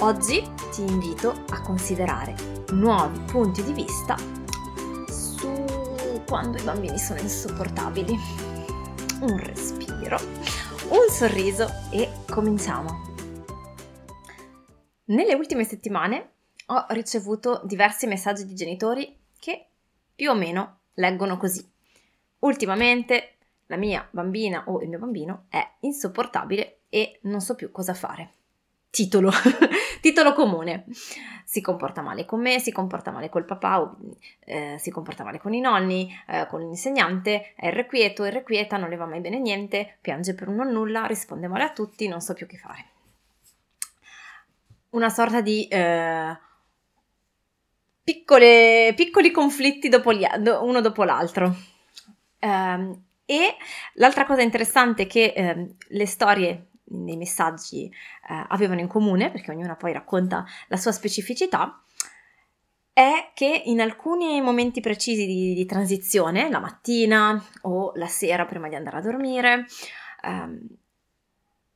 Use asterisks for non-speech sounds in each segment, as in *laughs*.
Oggi ti invito a considerare nuovi punti di vista su quando i bambini sono insopportabili. Un respiro, un sorriso e cominciamo. Nelle ultime settimane ho ricevuto diversi messaggi di genitori che più o meno leggono così. Ultimamente la mia bambina o il mio bambino è insopportabile e non so più cosa fare titolo, *laughs* titolo comune. Si comporta male con me, si comporta male col papà, eh, si comporta male con i nonni, eh, con l'insegnante, è irrequieto, irrequieta, non le va mai bene niente, piange per un non nulla, risponde male a tutti, non so più che fare. Una sorta di eh, piccole, piccoli conflitti dopo gli, uno dopo l'altro. Um, e l'altra cosa interessante è che eh, le storie nei messaggi eh, avevano in comune, perché ognuna poi racconta la sua specificità, è che in alcuni momenti precisi di, di transizione, la mattina o la sera prima di andare a dormire, ehm,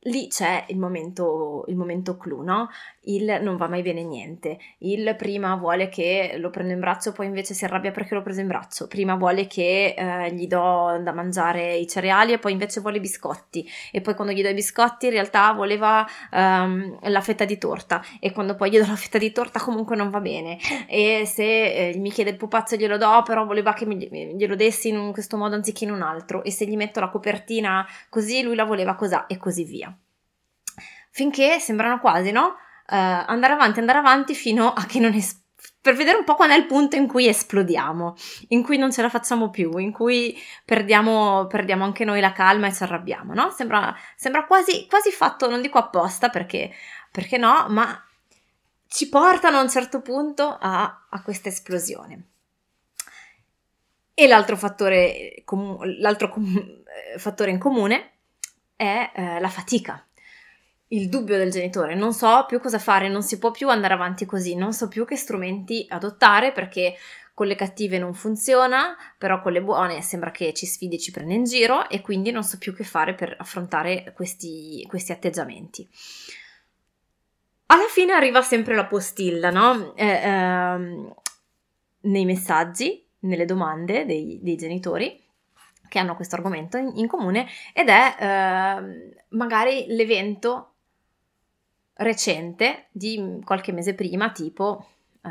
lì c'è il momento, il momento clou, no? Il non va mai bene niente. Il prima vuole che lo prenda in braccio, poi invece si arrabbia perché l'ho preso in braccio. Prima vuole che eh, gli do da mangiare i cereali e poi invece vuole i biscotti. E poi quando gli do i biscotti in realtà voleva um, la fetta di torta. E quando poi gli do la fetta di torta comunque non va bene. E se eh, mi chiede il pupazzo glielo do, però voleva che mi, glielo dessi in questo modo anziché in un altro. E se gli metto la copertina così, lui la voleva così e così via finché sembrano quasi, no? Uh, andare avanti, andare avanti fino a che non es- per vedere un po' qual è il punto in cui esplodiamo, in cui non ce la facciamo più, in cui perdiamo, perdiamo anche noi la calma e ci arrabbiamo, no? Sembra, sembra quasi, quasi, fatto, non dico apposta perché, perché no, ma ci portano a un certo punto a, a questa esplosione. E l'altro fattore, com- l'altro com- fattore in comune è eh, la fatica il dubbio del genitore, non so più cosa fare, non si può più andare avanti così, non so più che strumenti adottare perché con le cattive non funziona, però con le buone sembra che ci sfidi e ci prenda in giro e quindi non so più che fare per affrontare questi, questi atteggiamenti. Alla fine arriva sempre la postilla, no? Eh, ehm, nei messaggi, nelle domande dei, dei genitori che hanno questo argomento in, in comune ed è eh, magari l'evento recente di qualche mese prima, tipo uh,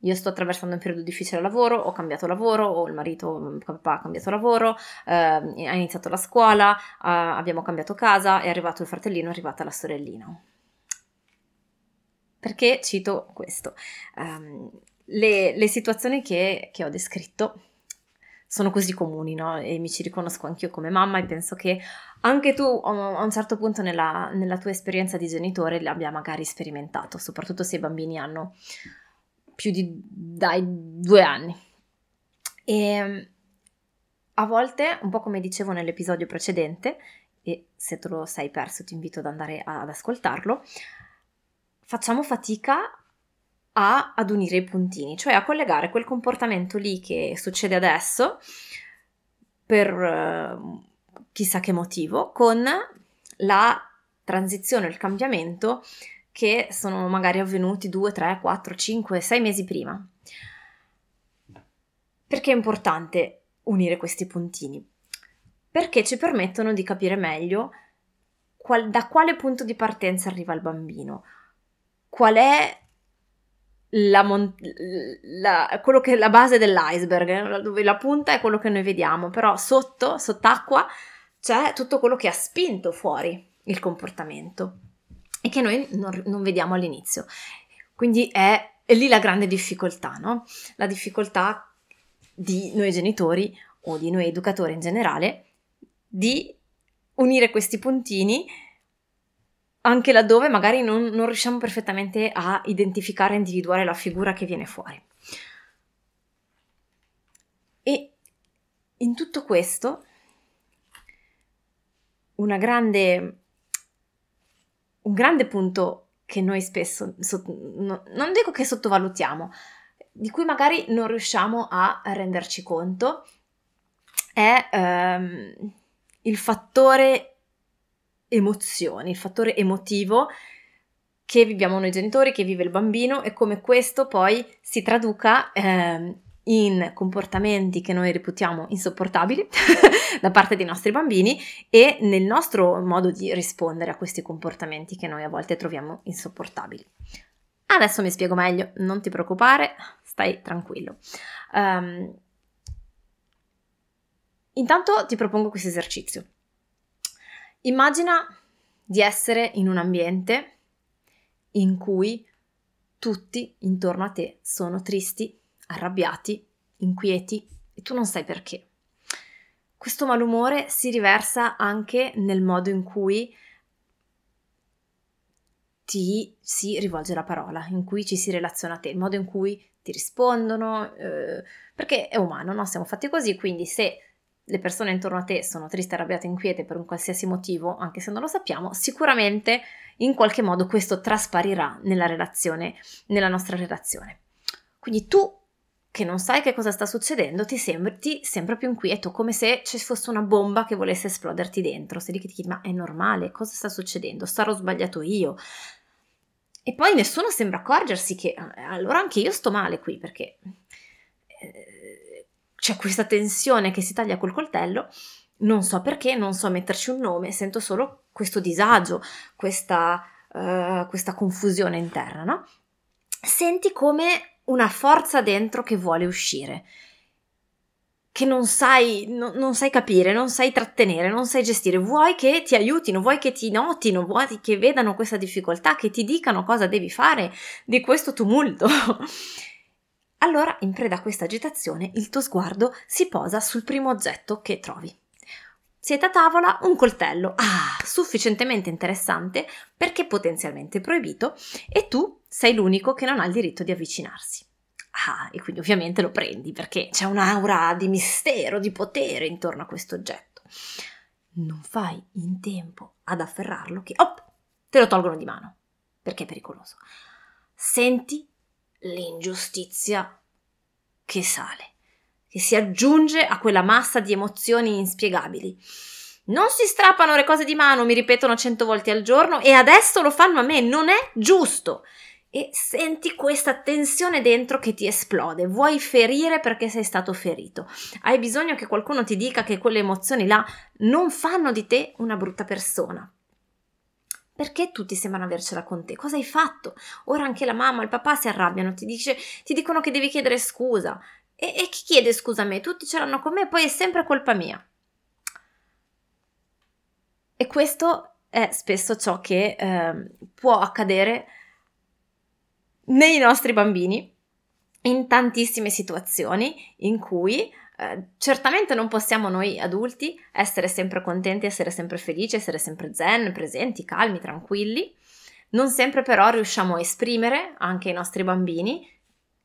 io sto attraversando un periodo difficile al lavoro, ho cambiato lavoro, o il marito, il papà ha cambiato lavoro, uh, ha iniziato la scuola, uh, abbiamo cambiato casa, è arrivato il fratellino, è arrivata la sorellina. Perché cito questo? Um, le, le, situazioni che, che ho descritto sono così comuni, no? E mi ci riconosco anch'io come mamma e penso che anche tu a un certo punto nella, nella tua esperienza di genitore l'abbia magari sperimentato, soprattutto se i bambini hanno più di dai due anni. E a volte, un po' come dicevo nell'episodio precedente, e se te lo sei perso ti invito ad andare ad ascoltarlo, facciamo fatica a, ad unire i puntini, cioè a collegare quel comportamento lì che succede adesso per uh, chissà che motivo con la transizione, il cambiamento che sono magari avvenuti 2, 3, 4, 5, 6 mesi prima. Perché è importante unire questi puntini? Perché ci permettono di capire meglio qual, da quale punto di partenza arriva il bambino, qual è la, mon- la, quello che è la base dell'iceberg, eh, dove la punta è quello che noi vediamo, però sotto, sott'acqua, c'è tutto quello che ha spinto fuori il comportamento e che noi non, non vediamo all'inizio. Quindi è, è, lì la grande difficoltà, no? La difficoltà di noi genitori o di noi educatori in generale di unire questi puntini anche laddove magari non, non riusciamo perfettamente a identificare e individuare la figura che viene fuori. E in tutto questo, grande, un grande punto che noi spesso, so, no, non dico che sottovalutiamo, di cui magari non riusciamo a renderci conto, è ehm, il fattore emozioni, il fattore emotivo che viviamo noi genitori, che vive il bambino e come questo poi si traduca eh, in comportamenti che noi reputiamo insopportabili *laughs* da parte dei nostri bambini e nel nostro modo di rispondere a questi comportamenti che noi a volte troviamo insopportabili. Adesso mi spiego meglio, non ti preoccupare, stai tranquillo. Um, intanto ti propongo questo esercizio. Immagina di essere in un ambiente in cui tutti intorno a te sono tristi, arrabbiati, inquieti e tu non sai perché. Questo malumore si riversa anche nel modo in cui ti si rivolge la parola, in cui ci si relaziona a te, il modo in cui ti rispondono, eh, perché è umano, no? Siamo fatti così, quindi se le persone intorno a te sono tristi, arrabbiate, inquiete per un qualsiasi motivo, anche se non lo sappiamo, sicuramente in qualche modo questo trasparirà nella relazione, nella nostra relazione. Quindi tu che non sai che cosa sta succedendo, ti sembri sempre più inquieto, come se ci fosse una bomba che volesse esploderti dentro. Sei lì che ti chiedi, ma è normale? Cosa sta succedendo? Sarò sbagliato io? E poi nessuno sembra accorgersi che eh, allora anche io sto male qui, perché eh, c'è questa tensione che si taglia col coltello, non so perché, non so metterci un nome, sento solo questo disagio, questa, uh, questa confusione interna, no? Senti come una forza dentro che vuole uscire, che non sai, no, non sai capire, non sai trattenere, non sai gestire, vuoi che ti aiutino, vuoi che ti notino, vuoi che vedano questa difficoltà, che ti dicano cosa devi fare di questo tumulto. *laughs* Allora, in preda a questa agitazione, il tuo sguardo si posa sul primo oggetto che trovi. Siete a tavola un coltello, ah, sufficientemente interessante perché potenzialmente proibito e tu sei l'unico che non ha il diritto di avvicinarsi. Ah, e quindi ovviamente lo prendi perché c'è un'aura di mistero, di potere intorno a questo oggetto. Non fai in tempo ad afferrarlo che, op, te lo tolgono di mano perché è pericoloso. Senti l'ingiustizia che sale, che si aggiunge a quella massa di emozioni inspiegabili. Non si strappano le cose di mano, mi ripetono cento volte al giorno e adesso lo fanno a me, non è giusto. E senti questa tensione dentro che ti esplode. Vuoi ferire perché sei stato ferito. Hai bisogno che qualcuno ti dica che quelle emozioni là non fanno di te una brutta persona. Perché tutti sembrano avercela con te? Cosa hai fatto? Ora anche la mamma il papà si arrabbiano, ti, dice, ti dicono che devi chiedere scusa. E, e, chi chiede scusa a me? Tutti ce l'hanno con me e poi è sempre colpa mia. E questo è spesso ciò che eh, può accadere nei nostri bambini in tantissime situazioni in cui eh, certamente non possiamo noi adulti essere sempre contenti, essere sempre felici, essere sempre zen, presenti, calmi, tranquilli. Non sempre però riusciamo a esprimere anche ai nostri bambini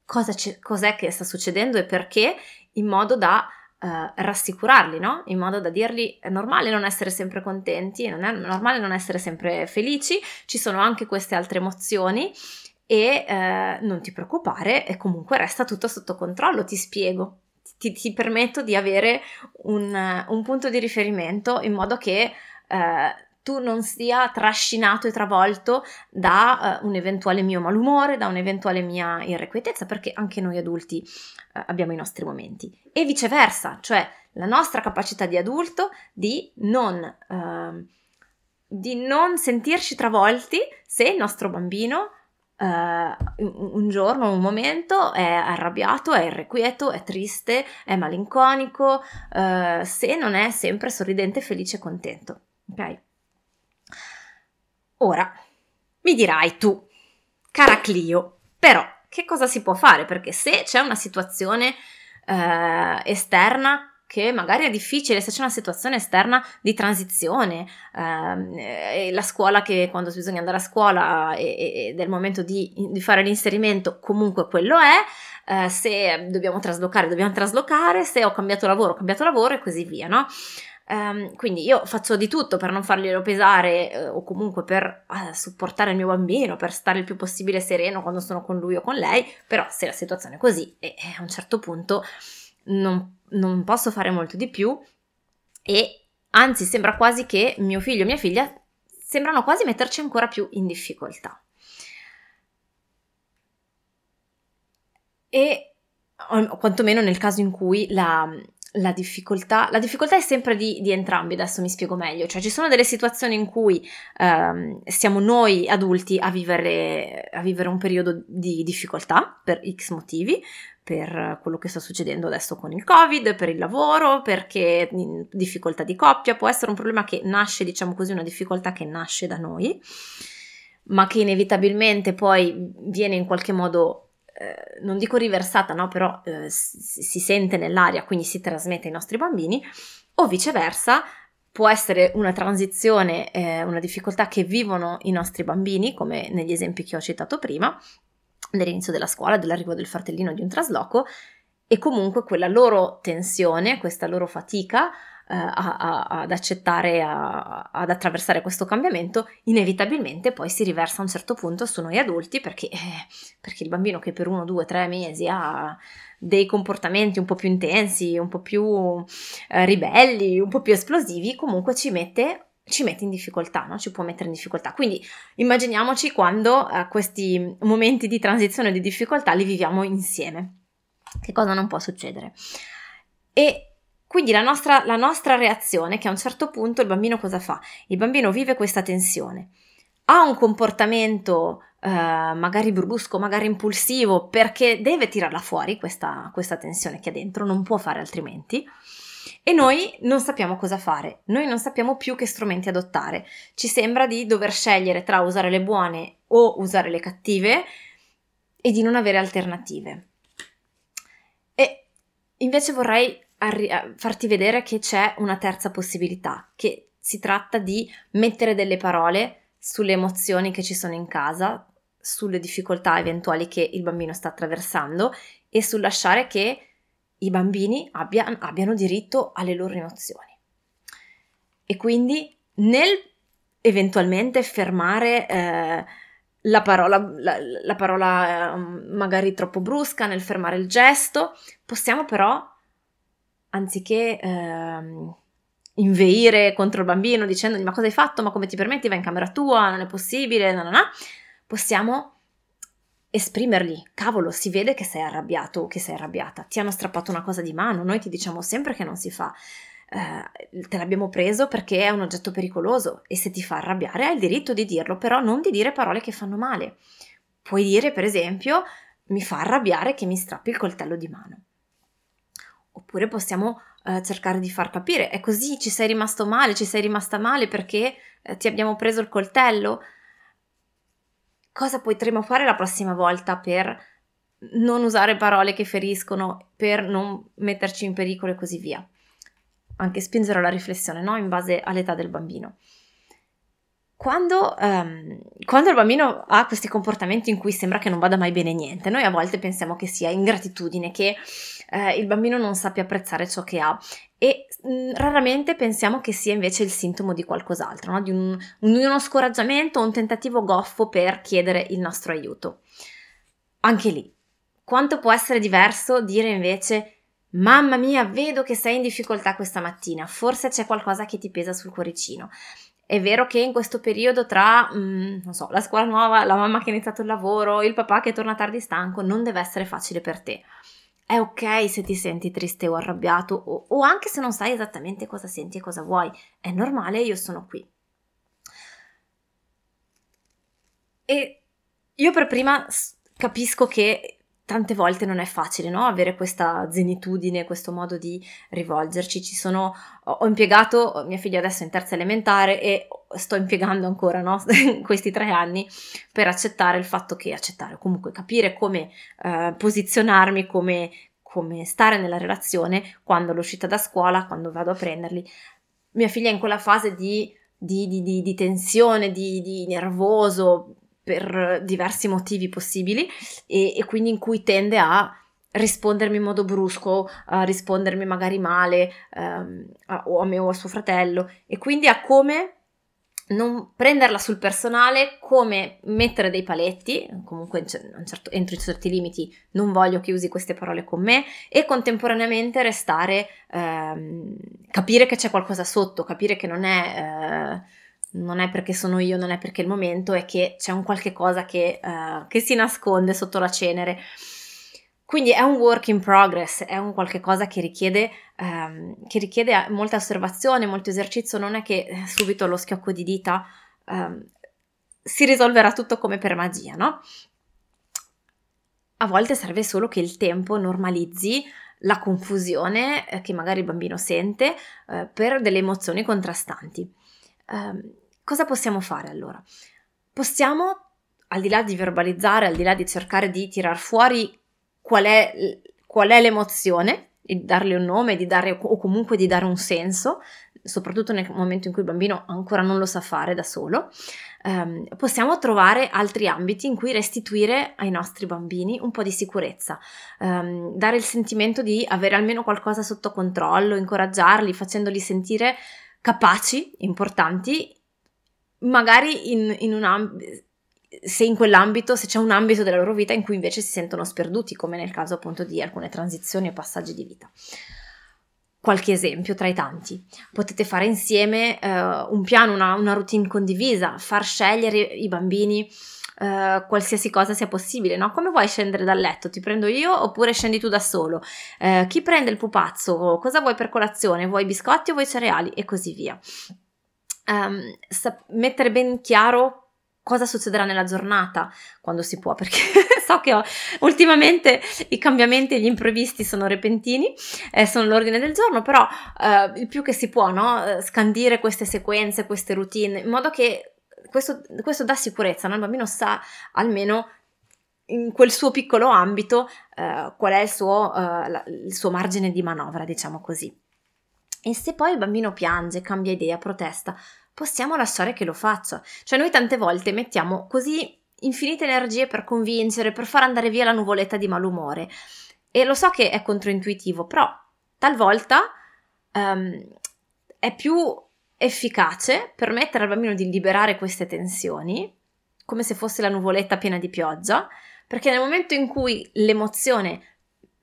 cosa cos'è che sta succedendo e perché in modo da uh, rassicurarli, no? In modo da dirgli è normale non essere sempre contenti, non è normale non essere sempre felici, ci sono anche queste altre emozioni e eh, non ti preoccupare e comunque resta tutto sotto controllo, ti spiego ti, ti permetto di avere un, un, punto di riferimento in modo che eh, tu non sia trascinato e travolto da uh, un eventuale mio malumore, da un'eventuale mia irrequietezza, perché anche noi adulti uh, abbiamo i nostri momenti. E viceversa, cioè la nostra capacità di adulto di non, uh, di non sentirci travolti se il nostro bambino uh, un giorno, un momento è arrabbiato, è irrequieto, è triste, è malinconico, uh, se non è sempre sorridente, felice e contento. Ok? Ora, mi dirai tu, cara Clio, però che cosa si può fare? Perché se c'è una situazione uh, esterna che magari è difficile se c'è una situazione esterna di transizione, eh, la scuola che quando bisogna andare a scuola ed è il momento di, di, fare l'inserimento comunque quello è, eh, se dobbiamo traslocare dobbiamo traslocare, se ho cambiato lavoro ho cambiato lavoro e così via, no? Um, quindi io faccio di tutto per non farglielo pesare eh, o comunque per uh, supportare il mio bambino, per stare il più possibile sereno quando sono con lui o con lei, però se la situazione è così e, e a un certo punto non, non posso fare molto di più e anzi sembra quasi che mio figlio e mia figlia sembrano quasi metterci ancora più in difficoltà. E quantomeno nel caso in cui la, la difficoltà, la difficoltà è sempre di, di, entrambi, adesso mi spiego meglio, cioè ci sono delle situazioni in cui ehm, siamo noi adulti a vivere, a vivere un periodo di difficoltà per x motivi, per quello che sta succedendo adesso con il covid, per il lavoro, perché difficoltà di coppia, può essere un problema che nasce, diciamo così, una difficoltà che nasce da noi, ma che inevitabilmente poi viene in qualche modo eh, non dico riversata, no, però eh, si, sente nell'aria, quindi si trasmette ai nostri bambini, o viceversa può essere una transizione, eh, una difficoltà che vivono i nostri bambini, come negli esempi che ho citato prima, dell'inizio della scuola, dell'arrivo del fratellino di un trasloco, e comunque quella loro tensione, questa loro fatica a, a, ad accettare, a, ad attraversare questo cambiamento, inevitabilmente poi si riversa a un certo punto su noi adulti perché, eh, perché il bambino che per uno, due, tre mesi ha dei comportamenti un po' più intensi, un po' più eh, ribelli, un po' più esplosivi, comunque ci mette ci mette in difficoltà, no? ci può mettere in difficoltà. Quindi immaginiamoci quando eh, questi momenti di transizione e di difficoltà li viviamo insieme. Che cosa non può succedere? E quindi la nostra, la nostra reazione è che a un certo punto il bambino cosa fa? Il bambino vive questa tensione, ha un comportamento eh, magari brusco, magari impulsivo, perché deve tirarla fuori questa, questa tensione che ha dentro, non può fare altrimenti. E noi non sappiamo cosa fare, noi non sappiamo più che strumenti adottare. Ci sembra di dover scegliere tra usare le buone o usare le cattive e di non avere alternative. E invece vorrei arri- farti vedere che c'è una terza possibilità, che si tratta di mettere delle parole sulle emozioni che ci sono in casa, sulle difficoltà eventuali che il bambino sta attraversando e sul lasciare che i bambini abbia, abbiano diritto alle loro emozioni. E quindi nel eventualmente fermare eh, la parola, la, la parola eh, magari troppo brusca, nel fermare il gesto, possiamo però anziché ehm, inveire contro il bambino dicendogli ma cosa hai fatto, ma come ti permetti, vai in camera tua, non è possibile, no, no, no, possiamo esprimergli, cavolo, si vede che sei arrabbiato o che sei arrabbiata, ti hanno strappato una cosa di mano, noi ti diciamo sempre che non si fa, eh, te l'abbiamo preso perché è un oggetto pericoloso e se ti fa arrabbiare hai il diritto di dirlo, però non di dire parole che fanno male. Puoi dire, per esempio, mi fa arrabbiare che mi strappi il coltello di mano. Oppure possiamo eh, cercare di far capire, è così, ci sei rimasto male, ci sei rimasta male perché eh, ti abbiamo preso il coltello. Cosa potremo fare la prossima volta per non usare parole che feriscono, per non metterci in pericolo e così via? Anche spingere la riflessione, no? In base all'età del bambino. Quando, um, quando, il bambino ha questi comportamenti in cui sembra che non vada mai bene niente, noi a volte pensiamo che sia ingratitudine, che eh, il bambino non sappia apprezzare ciò che ha e mh, mm, raramente pensiamo che sia invece il sintomo di qualcos'altro, no? di, un, un, uno scoraggiamento o un tentativo goffo per chiedere il nostro aiuto. Anche lì, quanto può essere diverso dire invece Mamma mia, vedo che sei in difficoltà questa mattina, forse c'è qualcosa che ti pesa sul cuoricino. È vero che in questo periodo tra, mm, non so, la scuola nuova, la mamma che ha iniziato il lavoro, il papà che torna tardi stanco, non deve essere facile per te. È ok se ti senti triste o arrabbiato o, o anche se non sai esattamente cosa senti e cosa vuoi. È normale, io sono qui. E io per prima capisco che tante volte non è facile no? avere questa zenitudine, questo modo di rivolgerci. Ci sono, ho impiegato, mia figlia adesso è in terza elementare e sto impiegando ancora no? *laughs* questi tre anni per accettare il fatto che accettare, comunque capire come eh, posizionarmi, come come stare nella relazione quando l'ho uscita da scuola, quando vado a prenderli. Mia figlia è in quella fase di, di, di, di tensione, di, nervoso per diversi motivi possibili e, e quindi in cui tende a rispondermi in modo brusco, a rispondermi magari male um, a, o a me o a suo fratello e quindi a come non prenderla sul personale come mettere dei paletti, comunque certo, entro certi limiti non voglio che usi queste parole con me e contemporaneamente restare, ehm, capire che c'è qualcosa sotto, capire che non è, eh, non è perché sono io, non è perché il momento, è che c'è un qualche cosa che, eh, che si nasconde sotto la cenere. Quindi è un work in progress, è un qualche cosa che richiede, ehm, che richiede molta osservazione, molto esercizio, non è che eh, subito lo schiocco di dita ehm, si risolverà tutto come per magia, no? A volte serve solo che il tempo normalizzi la confusione eh, che magari il bambino sente eh, per delle emozioni contrastanti. Eh, cosa possiamo fare allora? Possiamo, al di là di verbalizzare, al di là di cercare di tirar fuori qual è, qual è l'emozione, di darle un nome, di dare, o comunque di dare un senso, soprattutto nel momento in cui il bambino ancora non lo sa fare da solo, ehm, possiamo trovare altri ambiti in cui restituire ai nostri bambini un po' di sicurezza, ehm, dare il sentimento di avere almeno qualcosa sotto controllo, incoraggiarli, facendoli sentire capaci, importanti, magari in, in un ambito se in quell'ambito, se c'è un ambito della loro vita in cui invece si sentono sperduti, come nel caso appunto di alcune transizioni o passaggi di vita. Qualche esempio tra i tanti. Potete fare insieme uh, un piano, una, una, routine condivisa, far scegliere i bambini uh, qualsiasi cosa sia possibile, no? Come vuoi scendere dal letto? Ti prendo io oppure scendi tu da solo? Uh, chi prende il pupazzo? Cosa vuoi per colazione? Vuoi biscotti o vuoi cereali? E così via. Um, sa- mettere ben chiaro cosa succederà nella giornata quando si può, *laughs* perché so che ho, ultimamente i cambiamenti e gli imprevisti sono repentini, eh, sono l'ordine del giorno, però eh, il più che si può, no? Eh, scandire queste sequenze, queste routine, in modo che questo, questo dà sicurezza, no? il bambino sa almeno in quel suo piccolo ambito eh, qual è il suo, eh, la, il suo margine di manovra, diciamo così. E se poi il bambino piange, cambia idea, protesta, possiamo lasciare che lo faccia. Cioè noi tante volte mettiamo così infinite energie per convincere, per far andare via la nuvoletta di malumore. E lo so che è controintuitivo, però talvolta um, è più efficace permettere al bambino di liberare queste tensioni, come se fosse la nuvoletta piena di pioggia, perché nel momento in cui l'emozione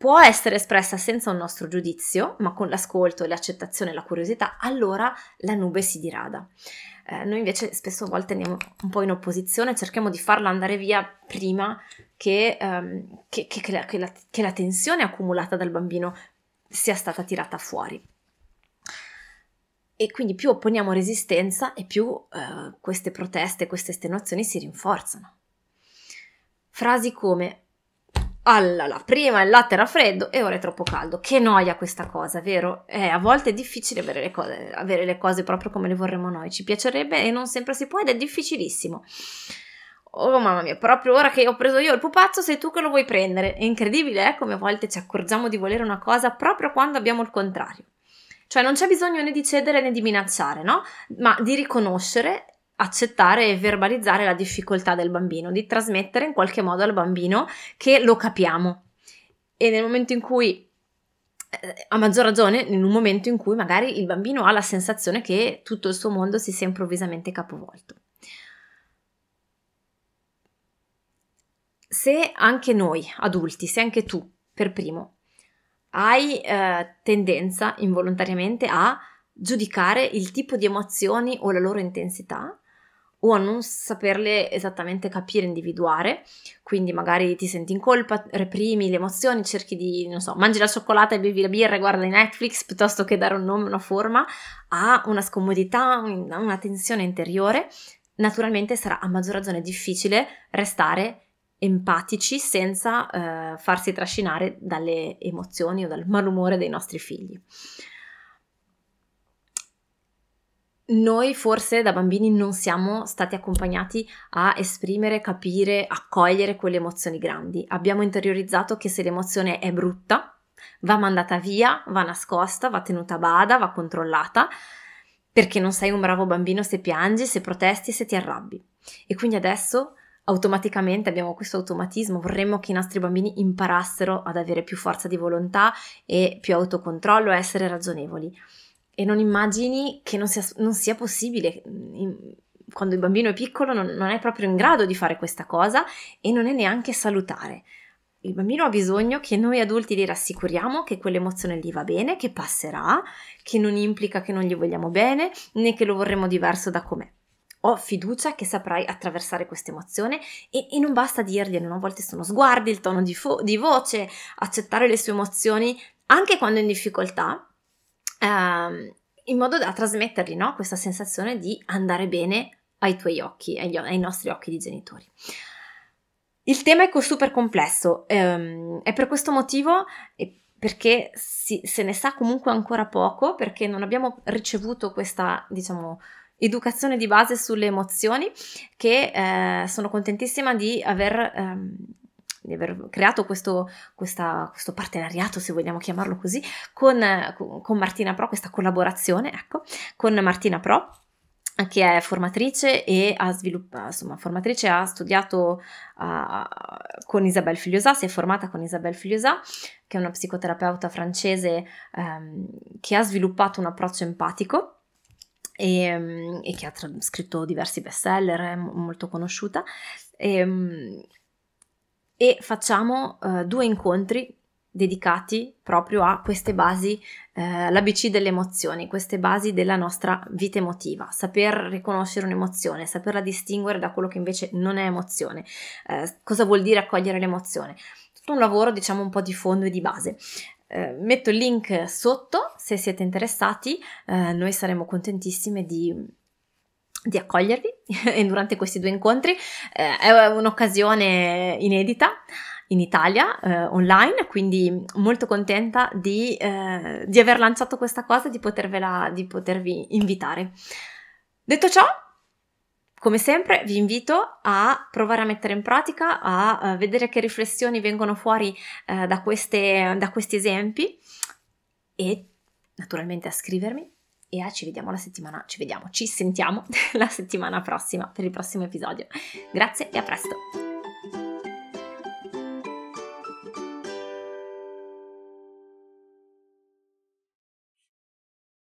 può essere espressa senza un nostro giudizio, ma con l'ascolto, l'accettazione e la curiosità, allora la nube si dirada. Eh, noi invece spesso a volte andiamo un po' in opposizione, cerchiamo di farla andare via prima che, um, che, che, che, la, la, la tensione accumulata dal bambino sia stata tirata fuori. E quindi più opponiamo resistenza e più uh, queste proteste, queste estenuazioni si rinforzano. Frasi come allala, prima il latte era freddo e ora è troppo caldo. Che noia questa cosa, vero? Eh, a volte è difficile avere le, cose, avere le cose proprio come le vorremmo noi. Ci piacerebbe e non sempre si può ed è difficilissimo. Oh mamma mia, proprio ora che ho preso io il pupazzo sei tu che lo vuoi prendere. È incredibile eh, come a volte ci accorgiamo di volere una cosa proprio quando abbiamo il contrario. Cioè non c'è bisogno né di cedere né di minacciare, no? Ma di riconoscere accettare e verbalizzare la difficoltà del bambino, di trasmettere in qualche modo al bambino che lo capiamo. E nel momento in cui, eh, a maggior ragione, in un momento in cui magari il bambino ha la sensazione che tutto il suo mondo si sia improvvisamente capovolto. Se anche noi adulti, se anche tu per primo hai eh, tendenza involontariamente a giudicare il tipo di emozioni o la loro intensità, o a non saperle esattamente capire, individuare, quindi magari ti senti in colpa, reprimi le emozioni, cerchi di, non so, mangi la cioccolata e bevi la birra e guardi Netflix piuttosto che dare un nome, una forma, a una scomodità, una tensione interiore, naturalmente sarà a maggior ragione difficile restare empatici senza eh, farsi trascinare dalle emozioni o dal malumore dei nostri figli. Noi forse da bambini non siamo stati accompagnati a esprimere, capire, accogliere quelle emozioni grandi. Abbiamo interiorizzato che se l'emozione è brutta, va mandata via, va nascosta, va tenuta a bada, va controllata, perché non sei un bravo bambino se piangi, se protesti, se ti arrabbi. E quindi adesso automaticamente abbiamo questo automatismo, vorremmo che i nostri bambini imparassero ad avere più forza di volontà e più autocontrollo, a essere ragionevoli. E non immagini che non sia, non sia possibile. Quando il bambino è piccolo non, non è proprio in grado di fare questa cosa e non è neanche salutare. Il bambino ha bisogno che noi adulti gli rassicuriamo che quell'emozione gli va bene, che passerà, che non implica che non gli vogliamo bene né che lo vorremmo diverso da com'è ho fiducia che saprai attraversare questa emozione e, e, non basta dirglielo, a volte sono sguardi, il tono di, fo- di, voce, accettare le sue emozioni anche quando è in difficoltà, ehm, in modo da trasmettergli no? questa sensazione di andare bene ai tuoi occhi, agli, ai nostri occhi di genitori. Il tema è super complesso, ehm, è per questo motivo perché si, se ne sa comunque ancora poco, perché non abbiamo ricevuto questa, diciamo, educazione di base sulle emozioni che eh, sono contentissima di aver, ehm, di aver creato questo, questa, questo, partenariato, se vogliamo chiamarlo così, con, con Martina Pro, questa collaborazione, ecco, con Martina Pro che è formatrice e ha sviluppato, insomma, formatrice ha studiato uh, con Isabelle Filiosa, si è formata con Isabelle Filiosa, che è una psicoterapeuta francese um, che ha sviluppato un approccio empatico e, ehm, e che ha tra- scritto diversi bestseller, è m- molto conosciuta. E, ehm, e facciamo uh, due incontri dedicati proprio a queste basi, eh, l'ABC delle emozioni, queste basi della nostra vita emotiva, saper riconoscere un'emozione, saperla distinguere da quello che invece non è emozione, eh, cosa vuol dire accogliere l'emozione. Tutto un lavoro diciamo un po' di fondo e di base. Eh, metto il link sotto se siete interessati, eh, noi saremo contentissime di, di accogliervi *laughs* e durante questi due incontri eh, è un'occasione inedita in Italia eh, online, quindi molto contenta di, eh, di, aver lanciato questa cosa e di, di potervi invitare. Detto ciò, come sempre vi invito a provare a mettere in pratica, a, vedere che riflessioni vengono fuori eh, da, queste, da questi esempi e naturalmente a scrivermi e a ci vediamo la settimana, ci vediamo, ci sentiamo *laughs* la settimana prossima per il prossimo episodio. Grazie e a presto!